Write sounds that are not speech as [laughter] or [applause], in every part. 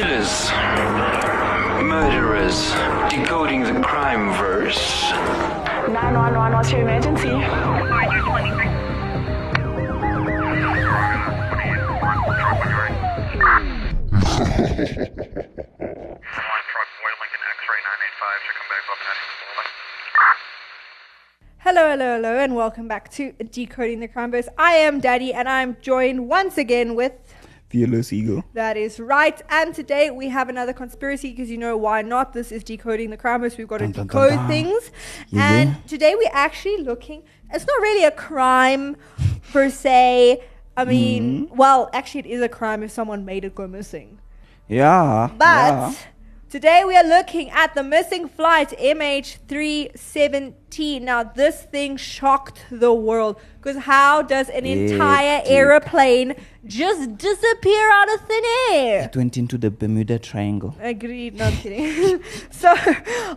Killers, murderers, decoding the crime verse. 911, what's your emergency? Line truck, Boy Lincoln X-ray 985, should come back up and Hello, hello, hello, and welcome back to Decoding the Crime Verse. I am Daddy, and I'm joined once again with. Fearless Eagle. That is right. And today we have another conspiracy because you know why not? This is Decoding the Crime. We've got to Dun, dun, dun, decode dun. things. Yeah. And today we're actually looking. It's not really a crime per se. I mean, Mm-hmm. well, actually, it is a crime if someone made it go missing. Yeah. But yeah. Today we are looking at the missing flight MH370. Now, this thing shocked the world because how does an It entire aeroplane just disappear out of thin air? It went into the Bermuda Triangle. Agreed, no I'm kidding. [laughs] so,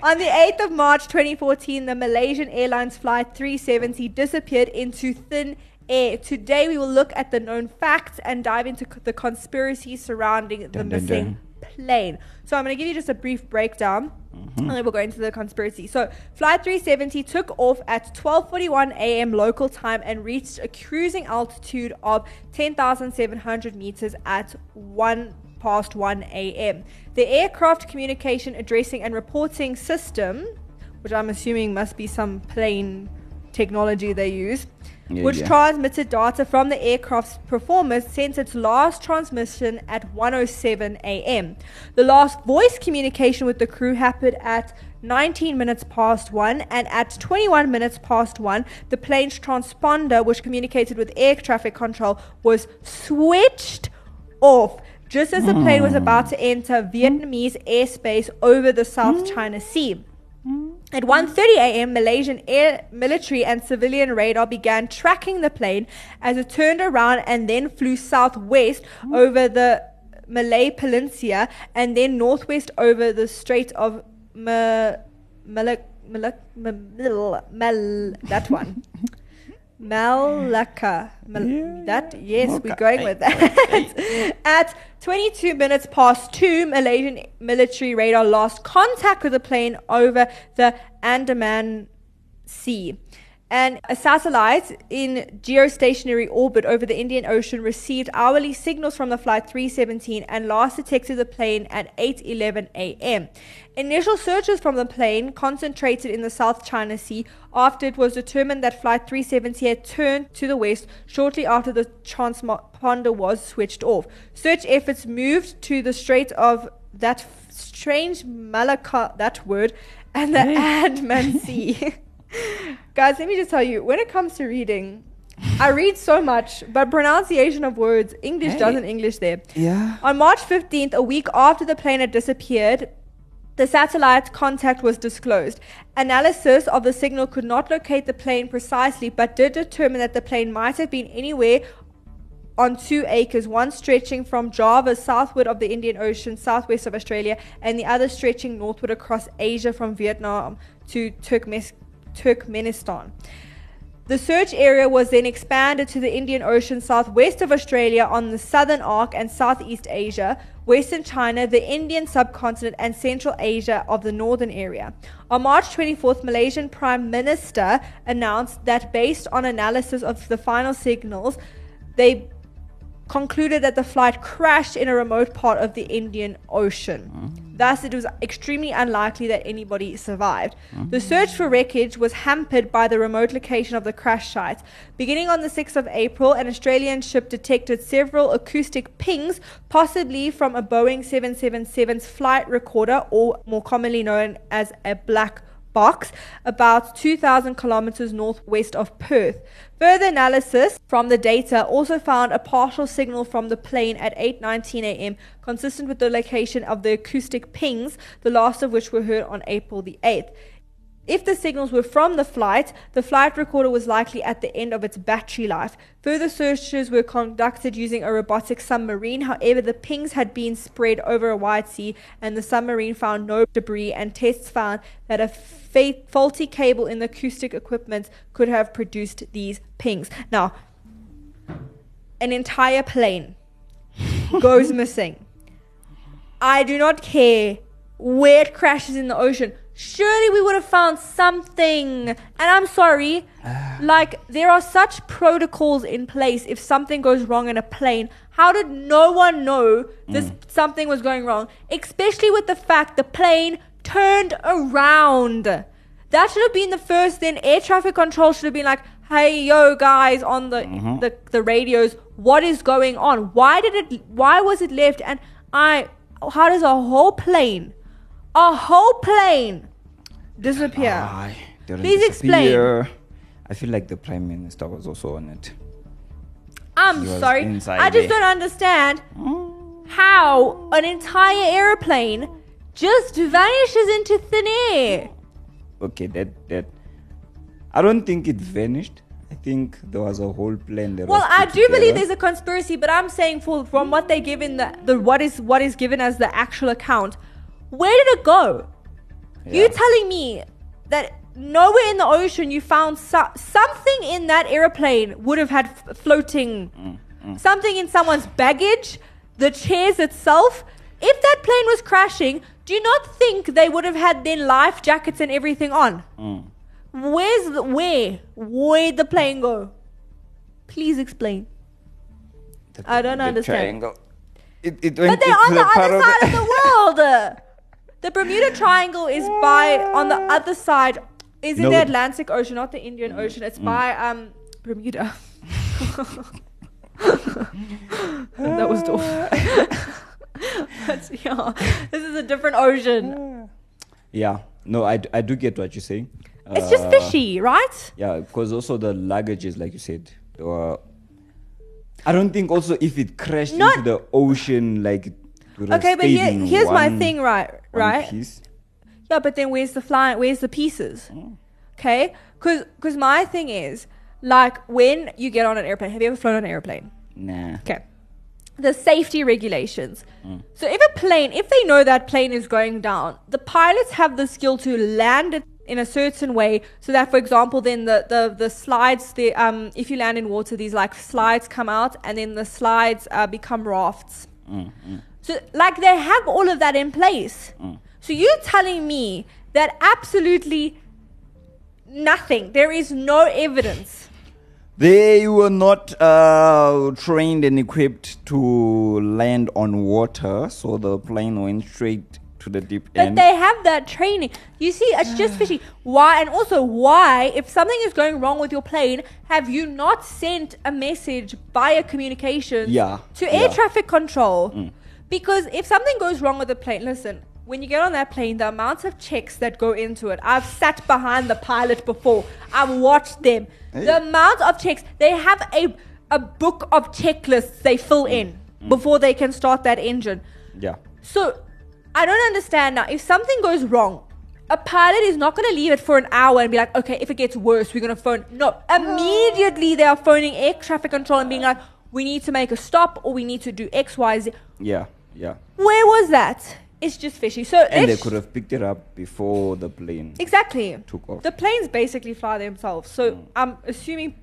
on the 8th of March 2014, the Malaysian Airlines Flight 370 disappeared into thin air. Today, we will look at the known facts and dive into c- the conspiracy surrounding the Dun, dun, missing plane. So, I'm going to give you just a brief breakdown. Mm-hmm. And then we'll go into the conspiracy. So, Flight 370 took off at 12:41 a.m. local time and reached a cruising altitude of 10,700 meters at 1 past 1 a.m. The aircraft communication addressing and reporting system, which I'm assuming must be some plane technology they use, Yeah, which yeah. transmitted data from the aircraft's performance, since its last transmission at 1:07 a.m. The last voice communication with the crew happened at 19 minutes past 1 and at 21 minutes past 1 the plane's transponder which communicated with air traffic control was switched off just as the plane was hmm. about to enter Vietnamese airspace over the South China Sea. Hmm. At 1:30 a.m., Malaysian air military and civilian radar began tracking the plane as it turned around and then flew southwest over the Malay Peninsula and then northwest over the Strait of Ma- Mal- that one. [laughs] Malacca. Mal- Yeah, that yes, we're going with that. [laughs] At 22 minutes past 2, Malaysian military radar lost contact with the plane over the Andaman Sea. And a satellite in geostationary orbit over the Indian Ocean received hourly signals from the flight 317 and last detected the plane at 8:11 a.m. Initial searches from the plane concentrated in the South China Sea after it was determined that flight 370 had turned to the west shortly after the transponder was switched off. Search efforts moved to the Strait of that strange Malacca that word and the Andaman [laughs] Sea. Guys, let me just tell you, when it comes to reading, I read so much, but pronunciation of words, English Hey. doesn't English there. Yeah. On March 15th, a week after the plane had disappeared, the satellite contact was disclosed. Analysis of the signal could not locate the plane precisely, but did determine that the plane might have been anywhere on two acres, one stretching from Java southward of the Indian Ocean, southwest of Australia, and the other stretching northward across Asia from Vietnam to Turkmes- Turkmenistan. The search area was then expanded to the Indian Ocean southwest of Australia on the southern arc and southeast Asia, western China, the Indian subcontinent, and central Asia of the northern area. On March 24th, Malaysian Prime Minister announced that based on analysis of the final signals, they concluded that the flight crashed in a remote part of the Indian Ocean. Mm-hmm. Thus, it was extremely unlikely that anybody survived. Mm-hmm. The search for wreckage was hampered by the remote location of the crash site. Beginning on the 6th of April, an Australian ship detected several acoustic pings, possibly from a Boeing 777's flight recorder, or more commonly known as a black box about 2,000 kilometers northwest of Perth. Further analysis from the data also found a partial signal from the plane at 8:19 a.m. consistent with the location of the acoustic pings, the last of which were heard on April the 8th. If the signals were from the flight, the flight recorder was likely at the end of its battery life. Further searches were conducted using a robotic submarine. However, the pings had been spread over a wide sea and the submarine found no debris and tests found that a fa- faulty cable in the acoustic equipment could have produced these pings. Now, an entire plane [laughs] goes missing. I do not care where it crashes in the ocean. Surely we would have found something. And I'm sorry, [sighs] like, there are such protocols in place if something goes wrong in a plane. How did no one know this mm. something was going wrong? Especially with the fact the plane turned around. That should have been the first then air traffic control should have been like, hey yo guys on the, mm-hmm. the the radios, what is going on? Why did it why was it left? And I how does a whole plane a whole plane disappear? Aye, Please explain. I feel like the prime minister was also on it. I'm sorry. I just there. don't understand mm. how an entire airplane just vanishes into thin air. Okay, that that. I don't think it vanished. I think there was a whole plan. there. Well, I do believe there's a conspiracy, but I'm saying for from what they give in the, the what is what is given as the actual account, where did it go? You Yeah. telling me that nowhere in the ocean you found so- something in that airplane would have had f- floating Mm, something in someone's baggage, the chairs itself. If that plane was crashing, do you not think they would have had their life jackets and everything on? Mm. Where's the where? Where'd the plane go? Please explain. The- I don't the understand. Triangle. It, it But they're on the other of side of the world. [laughs] [laughs] The Bermuda Triangle is by on the other side. Is in No, the but- Atlantic Ocean, not the Indian Ocean. It's by um Bermuda. [laughs] that was. But, [laughs] yeah, this is a different ocean. Yeah. No, I, d- I do get what you're saying. It's just Uh, fishy, right? Yeah, because also the luggages, like you said, were. I don't think also if it crashed Not- into the ocean, like. It would have Okay, but here, here's my thing, right? Right? piece. Yeah, but then where's the fly? Where's the pieces? Okay, because because my thing is like when you get on an airplane. Have you ever flown on an airplane? Nah. Okay. The safety regulations. So if a plane, if they know that plane is going down, the pilots have the skill to land it in a certain way so that for example then the, the, the slides the um if you land in water these like slides come out and then the slides uh, become rafts so like they have all of that in place so you're telling me that absolutely nothing there is no evidence They were not uh, trained and equipped to land on water, so the plane went straight to the deep But end. But they have that training. You see, it's just [sighs] fishy. Why? And also, why, if something is going wrong with your plane, have you not sent a message via communications Yeah, to air yeah. Mm. traffic control? Because if something goes wrong with the plane, listen, when you get on that plane, the amount of checks that go into it, I've sat behind the pilot before, I've watched them. The amount of checks, they have a, a book of checklists they fill in Mm. before they can start that engine. yeah. So I don't understand now. If something goes wrong, a pilot is not going to leave it for an hour and be like, okay, if it gets worse, we're going to phone. No, immediately they are phoning air traffic control and being like, we need to make a stop or we need to do X, Y, Z. Yeah, yeah. Where was that? It's just fishy. So And they could have picked it up before the plane. exactly Took off. The planes basically fly themselves. So mm. I'm assuming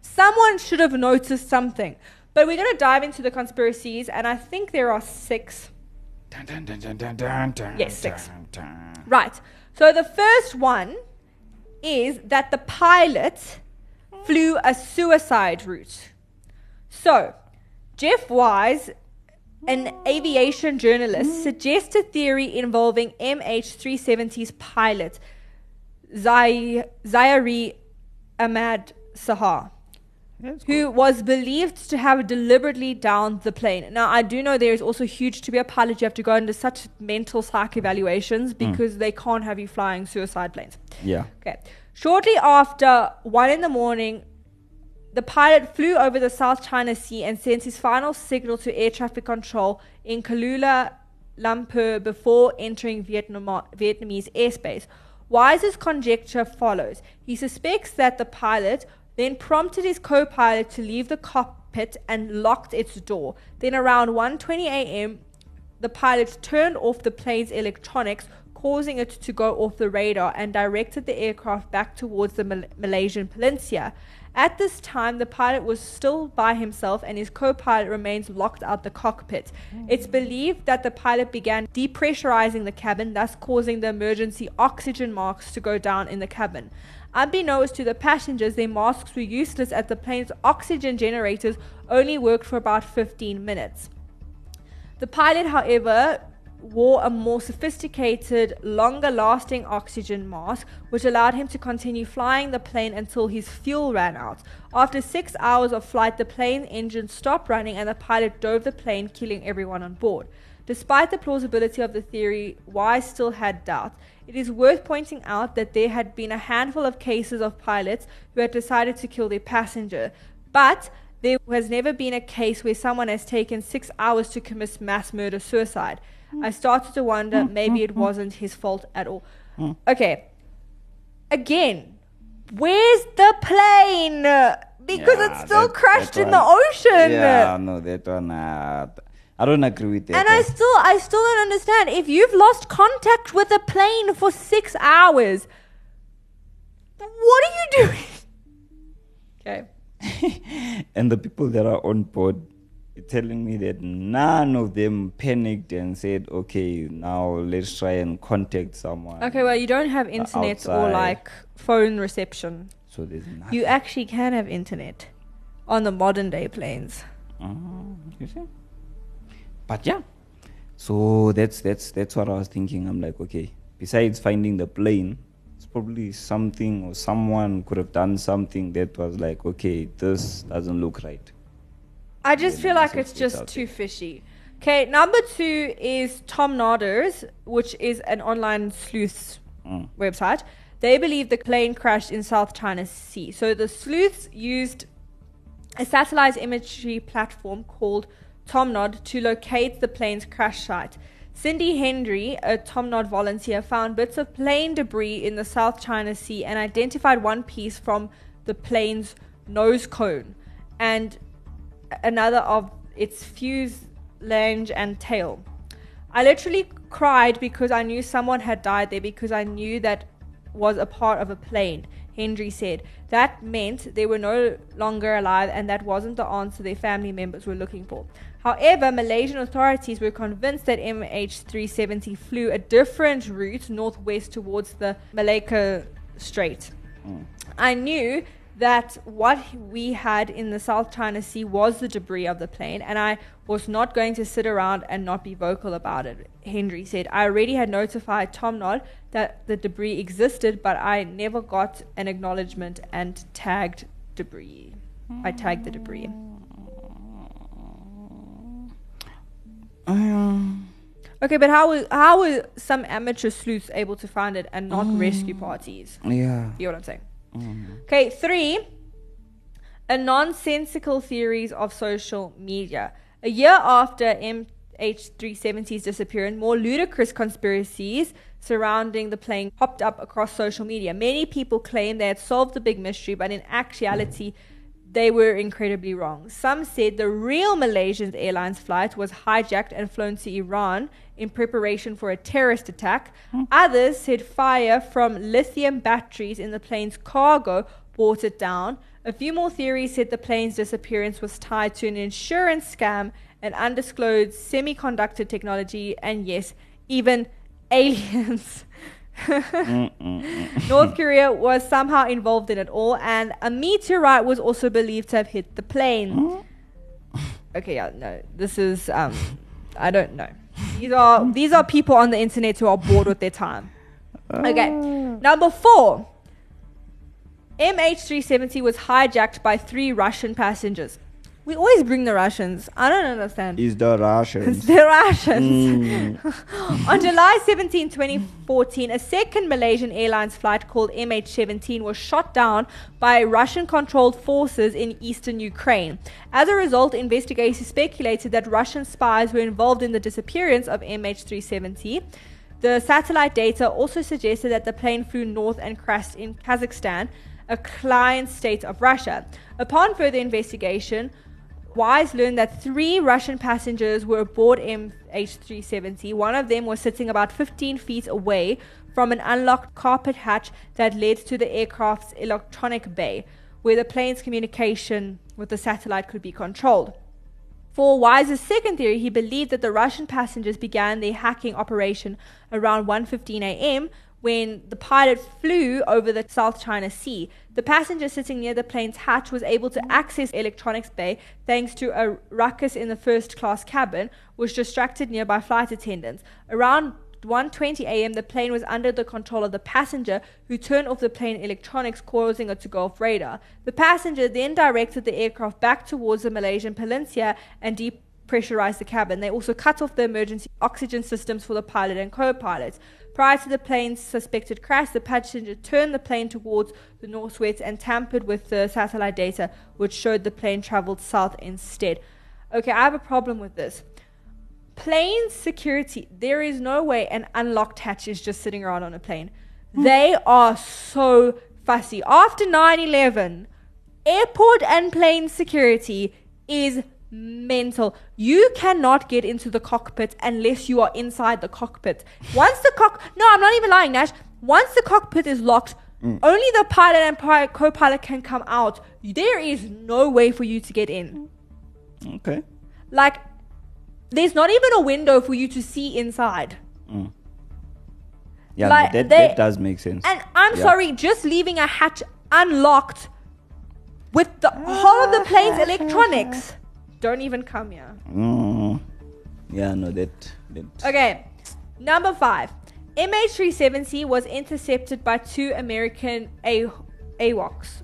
someone should have noticed something. But we're going to dive into the conspiracies, and I think there are six. Dun, dun, dun, Yes, six. Right. So the first one is that the pilot flew a suicide route. So, Jeff Wise, an aviation journalist, suggests a theory involving MH370's pilot, Zai- Zaharie Ahmad Sahar who was believed to have deliberately downed the plane. Now, I do know there is also huge to be a pilot. You have to go under such mental psych evaluations hmm. because they can't have you flying suicide planes. Yeah. Okay. Shortly after one in the morning, the pilot flew over the South China Sea and sent his final signal to air traffic control in Kuala Lumpur before entering Vietnam- Vietnamese airspace. Wise's conjecture follows. He suspects that the pilot then prompted his co-pilot to leave the cockpit and locked its door. Then around 1:20 a.m., the pilot turned off the plane's electronics, causing it to go off the radar and directed the aircraft back towards the Mal- Malaysian peninsula. At this time, the pilot was still by himself and his co pilot remains locked out the cockpit. It's believed that the pilot began depressurizing the cabin, thus causing the emergency oxygen masks to go down in the cabin. Unbeknownst to the passengers, their masks were useless as the plane's oxygen generators only worked for about 15 minutes. The pilot, however, wore a more sophisticated, longer lasting oxygen mask, which allowed him to continue flying the plane until his fuel ran out. After six hours of flight, the plane engine stopped running and the pilot dove the plane, killing everyone on board. Despite the plausibility of the theory, Wise still had doubts. It is worth pointing out that there had been a handful of cases of pilots who had decided to kill their passenger, but there has never been a case where someone has taken six hours to commit mass murder suicide. I started to wonder mm, maybe mm, it mm. wasn't his fault at all. Okay. Again, where's the plane? Because Yeah, it's still that- crashed that in the one- ocean. Yeah, no, that one. Uh, I don't agree with that. And I one. still, I still don't understand. If you've lost contact with a plane for six hours, what are you doing? [laughs] Okay. and the people that are on board are telling me that none of them panicked and said, "Okay, now let's try and contact someone." Okay, well, you don't have internet or like phone reception. So there's nothing. You actually can have internet on the modern day planes. Oh, you see? But yeah. So that's that's that's what I was thinking. I'm like, okay, besides finding the plane, it's probably something or someone could have done something that was like, okay, this doesn't look right. I just feel like it's just too fishy. Okay, number two is Tomnodders, which is an online sleuths Mm. website. They believe the plane crashed in South China Sea. So the sleuths used a satellite imagery platform called Tomnod to locate the plane's crash site. Cindy Hendry, a Tomnod volunteer, found bits of plane debris in the South China Sea and identified one piece from the plane's nose cone and another of its fuselage and tail. I literally cried because I knew someone had died there because I knew that was a part of a plane. Hendry said that meant they were no longer alive and that wasn't the answer their family members were looking for. However, Malaysian authorities were convinced that MH370 flew a different route northwest towards the Malacca Strait. Hmm. I knew that what we had in the South China Sea was the debris of the plane, and I was not going to sit around and not be vocal about it. Hendry said, I already had notified Tomnod that the debris existed, but I never got an acknowledgement and tagged debris. I tagged the debris. Um, Okay, but how were, how were some amateur sleuths able to find it and not rescue parties? yeah. You know what I'm saying? Okay, three, a nonsensical theories of social media. A year after MH370's disappearance, more ludicrous conspiracies surrounding the plane popped up across social media. Many people claim they had solved the big mystery, but in actuality, they were incredibly wrong. Some said the real Malaysian Airlines flight was hijacked and flown to Iran in preparation for a terrorist attack. Hmm. Others said fire from lithium batteries in the plane's cargo brought it down. A few more theories said the plane's disappearance was tied to an insurance scam, an undisclosed semiconductor technology, and yes, even [laughs] aliens. Mm, mm, mm. North Korea was somehow involved in it all, and a meteorite was also believed to have hit the plane. Okay, yeah, no, this is um, I don't know. These are these are people on the internet who are bored with their time. Okay, ah. number four. MH370 was hijacked by three Russian passengers. We always bring the Russians. I don't understand. Is the Russians? It's [laughs] the Russians. Hmm. [laughs] On July 17, 2014, a second Malaysian Airlines flight called MH17 was shot down by Russian controlled forces in eastern Ukraine. As a result, investigators speculated that Russian spies were involved in the disappearance of MH370. The satellite data also suggested that the plane flew north and crashed in Kazakhstan, a client state of Russia. Upon further investigation, Wise learned that three Russian passengers were aboard MH370. One of them was sitting about 15 feet away from an unlocked carpet hatch that led to the aircraft's electronic bay, where the plane's communication with the satellite could be controlled. For Wise's second theory, he believed that the Russian passengers began their hacking operation around 1:15 a.m. when the pilot flew over the South China Sea. The passenger sitting near the plane's hatch was able to access electronics bay thanks to a ruckus in the first class cabin, which distracted nearby flight attendants. Around 1:20 a.m. the plane was under the control of the passenger who turned off the plane electronics causing it to go off radar. The passenger then directed the aircraft back towards the Malaysian peninsula and depressurized the cabin. They also cut off the emergency oxygen systems for the pilot and co-pilots. Prior to the plane's suspected crash, the passenger turned the plane towards the northwest and tampered with the satellite data, which showed the plane traveled south instead. Okay, I have a problem with this. Plane security there is no way an unlocked hatch is just sitting around on a plane. Hmm. They are so fussy. After 9-11 airport and plane security is mental you cannot get into the cockpit unless you are inside the cockpit once the cock no i'm not even lying nash once the cockpit is locked mm. only the pilot and pi- co-pilot can come out there is no way for you to get in Okay. like there's not even a window for you to see inside. Mm. Yeah, Like, that, they- that does make sense. And I'm Yeah. sorry, just leaving a hatch unlocked with the whole of the plane's [laughs] electronics. Don't even come here. Mm. Yeah, no, that. that Okay, number five. MH370 was intercepted by two American A- AWACS.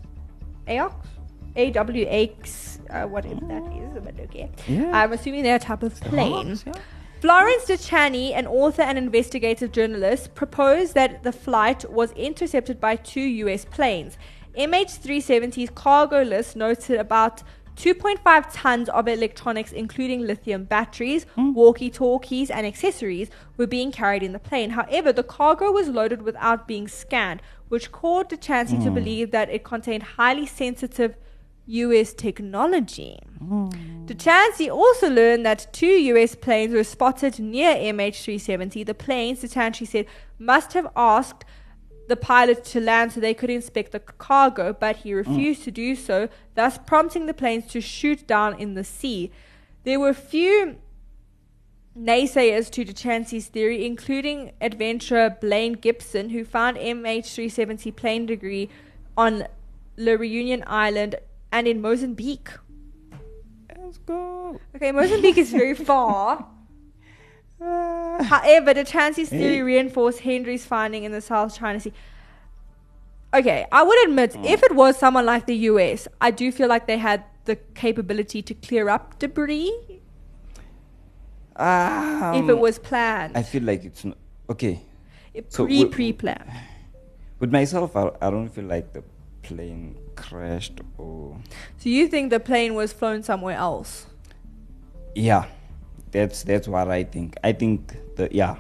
AWACS? AWACS, uh, whatever that is, but okay. Yeah. I'm assuming they're a type of plane. yeah. Florence DeChani, an author and investigative journalist, proposed that the flight was intercepted by two US planes. MH370's cargo list noted about 2.5 tons of electronics, including lithium batteries, hmm. walkie talkies, and accessories, were being carried in the plane. However, the cargo was loaded without being scanned, which caused DeChancy to hmm. believe that it contained highly sensitive US technology. Hmm. DeChancy also learned that two US planes were spotted near MH370. The planes, DeChancy said, must have asked the pilot to land so they could inspect the cargo, but he mm. refused to do so, thus prompting the planes to shoot down in the sea. There were few naysayers to DeChancy's theory, including adventurer Blaine Gibson, who found MH370 plane debris on La Reunion Island and in Mozambique. Let's go. Okay, Mozambique is very [laughs] far. However, the Chancy's theory Hey. reinforced Hendry's finding in the South China Sea. Okay, I would admit, if it was someone like the US, I do feel like they had the capability to clear up debris Um, if it was planned. I feel like it's not. Okay. so pre pre planned. With myself, I, I don't feel like the plane crashed or. So you think the plane was flown somewhere else? Yeah. That's that's what I think. I think the yeah,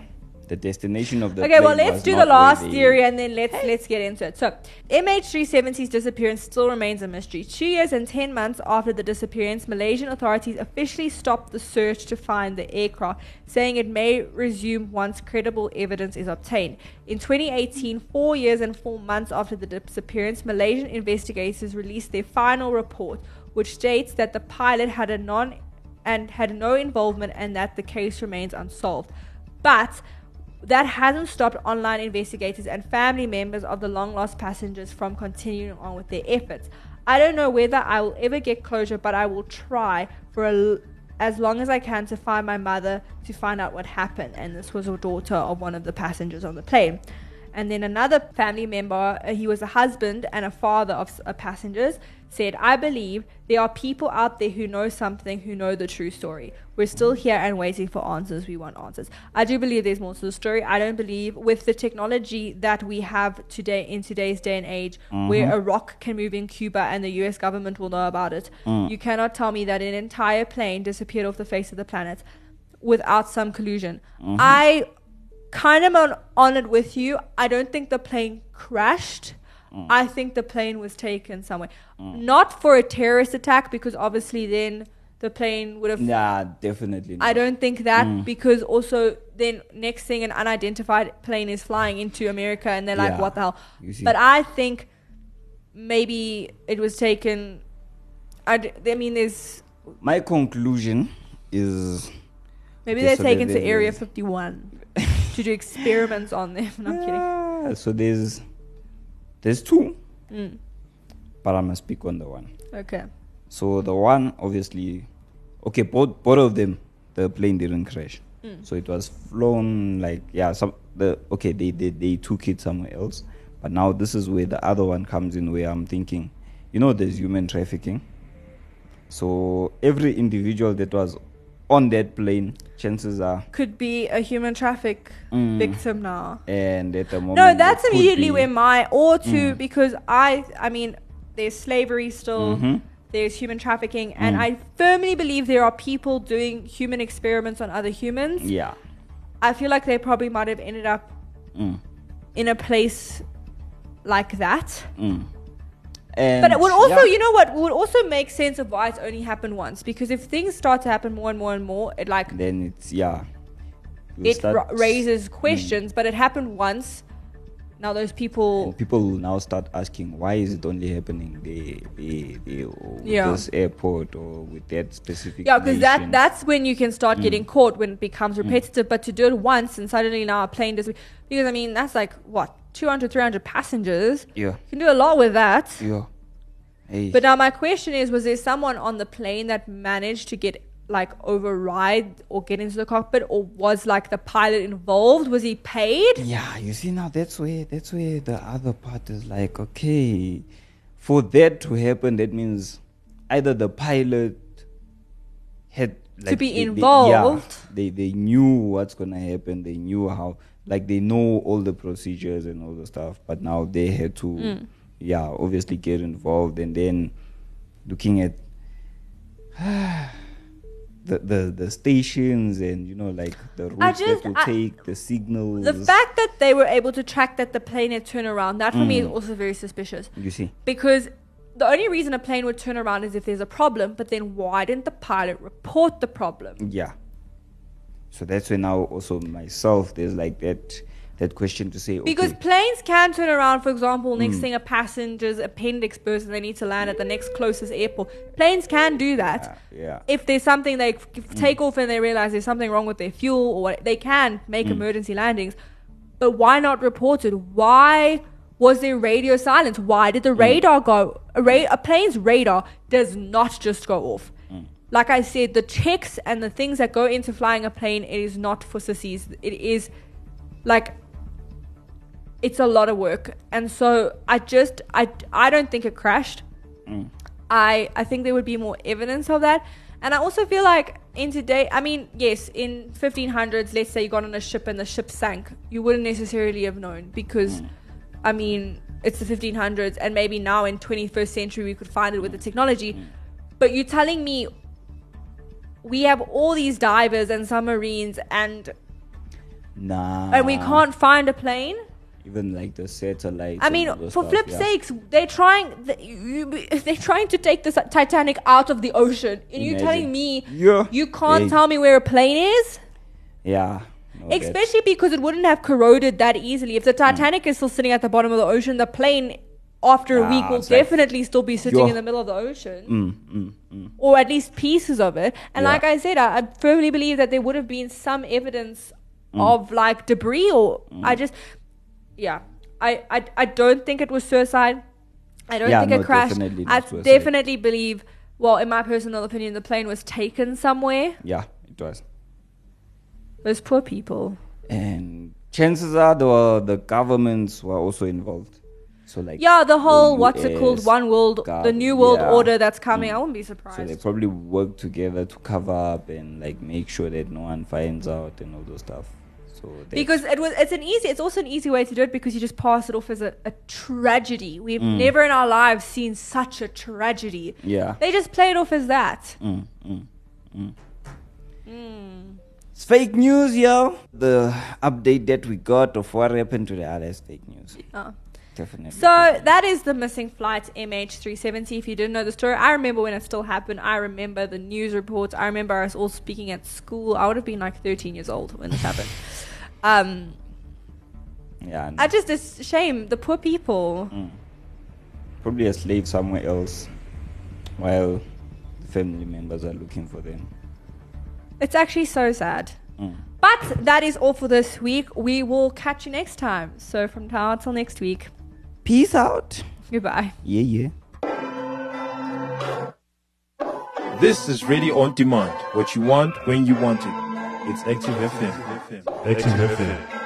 the destination of the okay, well let's was do the last they- theory and then let's let's get into it. So, MH370's disappearance still remains a mystery. Two years and ten months after the disappearance, Malaysian authorities officially stopped the search to find the aircraft, saying it may resume once credible evidence is obtained. In 2018, four years and four months after the disappearance, Malaysian investigators released their final report, which states that the pilot had a non and had no involvement and that the case remains unsolved. But that hasn't stopped online investigators and family members of the long lost passengers from continuing on with their efforts. I don't know whether I will ever get closure, but I will try for as long as I can to find my mother to find out what happened. And this was a daughter of one of the passengers on the plane. And then another family member, uh, he was a husband and a father of uh, passengers, said, I believe there are people out there who know something, who know the true story. We're still here and waiting for answers. We want answers. I do believe there's more to the story. I don't believe with the technology that we have today in today's day and age, where a rock can move in Cuba and the US government will know about it. You cannot tell me that an entire plane disappeared off the face of the planet without some collusion. I kind of on, on it with you. I don't think the plane crashed. Mm. I think the plane was taken somewhere. Not for a terrorist attack, because obviously then the plane would have. Nah, definitely. Not. I don't think that Mm. because also then next thing an unidentified plane is flying into America and they're like, Yeah, what the hell? But I think maybe it was taken. I, d- I mean, there's My conclusion is maybe they're so taken to Area 51 to do experiments on them. [laughs] No, I'm kidding. So there's there's two, Mm. but I must speak on the one. Okay. So the one obviously, okay, both both of them, the plane didn't crash. Mm. So it was flown like yeah, some the okay they, they they took it somewhere else, but now this is where the other one comes in where I'm thinking, you know, there's human trafficking. So every individual that was on that plane, chances are, Could be a human traffic Mm. victim now. and at the moment, No, that's immediately where my or two Mm. because I I mean there's slavery still, Mhm. there's human trafficking, and Mm. I firmly believe there are people doing human experiments on other humans. Yeah. I feel like they probably might have ended up Mm. in a place like that. Mm. And But it would also, yeah. you know what, it would also make sense of why it's only happened once. Because if things start to happen more and more and more, it like then it's yeah. You'll it ra- raises questions. But it happened once. Now those people and people will now start asking why is it only happening there, there, there, or with Yeah. this airport or with that specific. Yeah, because that that's when you can start Mm. getting caught when it becomes repetitive. But to do it once and suddenly now a plane does because I mean that's like what 200, 300 passengers. yeah, You can do a lot with that. yeah. Hey, But now my question is, was there someone on the plane that managed to get like override or get into the cockpit, or was like the pilot involved? Was he paid? yeah, you see now that's where that's where the other part is like okay, for that to happen, that means either the pilot had like, be they- they- involved. yeah, they they knew what's gonna happen. They knew how like they know all the procedures and all the stuff. But now they had to, Mm. yeah, obviously get involved and then looking at. [sighs] The, the the stations and you know like the routes just- that will I- take the signals The fact that they were able to track that the plane had turned around, that for me is Mm. also very suspicious. you see Because the only reason a plane would turn around is if there's a problem, but then why didn't the pilot report the problem? Yeah. So that's when now also myself there's like that that question to say Because planes can turn around, for example, next Mm. thing a passenger's appendix bursts and they need to land at the next closest airport. Planes can do that. uh, yeah If there's something they take off and they realize there's something wrong with their fuel or what, they can make Mm. emergency landings. But why not report it? Why was there radio silence? Why did the radar go? A, ra- a plane's radar does not just go off. Like I said, the checks and the things that go into flying a plane, it is not for sissies. It is like it's a lot of work. And so I just I I don't think it crashed. Mm. I I think there would be more evidence of that. And I also feel like in today, I mean, yes, in 1500s, let's say you got on a ship and the ship sank, you wouldn't necessarily have known because, mm. I mean, it's the 1500s, and maybe now in 21st century we could find it with the technology. Mm. But you're telling me we have all these divers and submarines, and nah and we can't find a plane? Even like the satellites I mean, for stuff, flip's yeah. sakes, they're trying. [laughs] They're trying to take the Titanic out of the ocean, and you're telling me Yeah. you can't Hey. tell me where a plane is, yeah no, that's- especially because it wouldn't have corroded that easily. Hmm. If the Titanic is still sitting at the bottom of the ocean, the plane after a week will it's like- definitely still be sitting in the middle of the ocean. mm, mm, mm. Or at least pieces of it. And Yeah. like I said, I, I firmly believe that there would have been some evidence Mm. of like debris or I just yeah. I, I I don't think it was suicide. I don't Yeah, think no, it crashed. definitely I suicide. definitely believe well, in my personal opinion, the plane was taken somewhere. yeah it was Those poor people. and chances are the the governments were also involved so like Yeah, the whole what's it called? One world gov- the new world yeah. order that's coming. Mm. I wouldn't be surprised. so they probably work together to cover up and like make sure that no one finds out and all those stuff because it was it's an easy it's also an easy way to do it because you just pass it off as a, a tragedy we've Mm. never in our lives seen such a tragedy yeah they just play it off as that Mm, mm, mm. It's fake news, yo. The update that we got of what happened to the others fake news. Oh. Definitely. So that is the missing flight MH370. If you didn't know the story, I remember when it still happened. I remember the news reports. I remember us all speaking at school. I would have been like 13 years old when this happened. [laughs] Um, yeah, and I just, it's shame. The poor people. Mm. probably a slave somewhere else, while the family members are looking for them. It's actually so sad. Mm. But that is all for this week. We will catch you next time. So from now until next week, Peace out. goodbye. Yeah, yeah. This is Radio On Demand. What you want when you want it. It's Active FM. Active FM.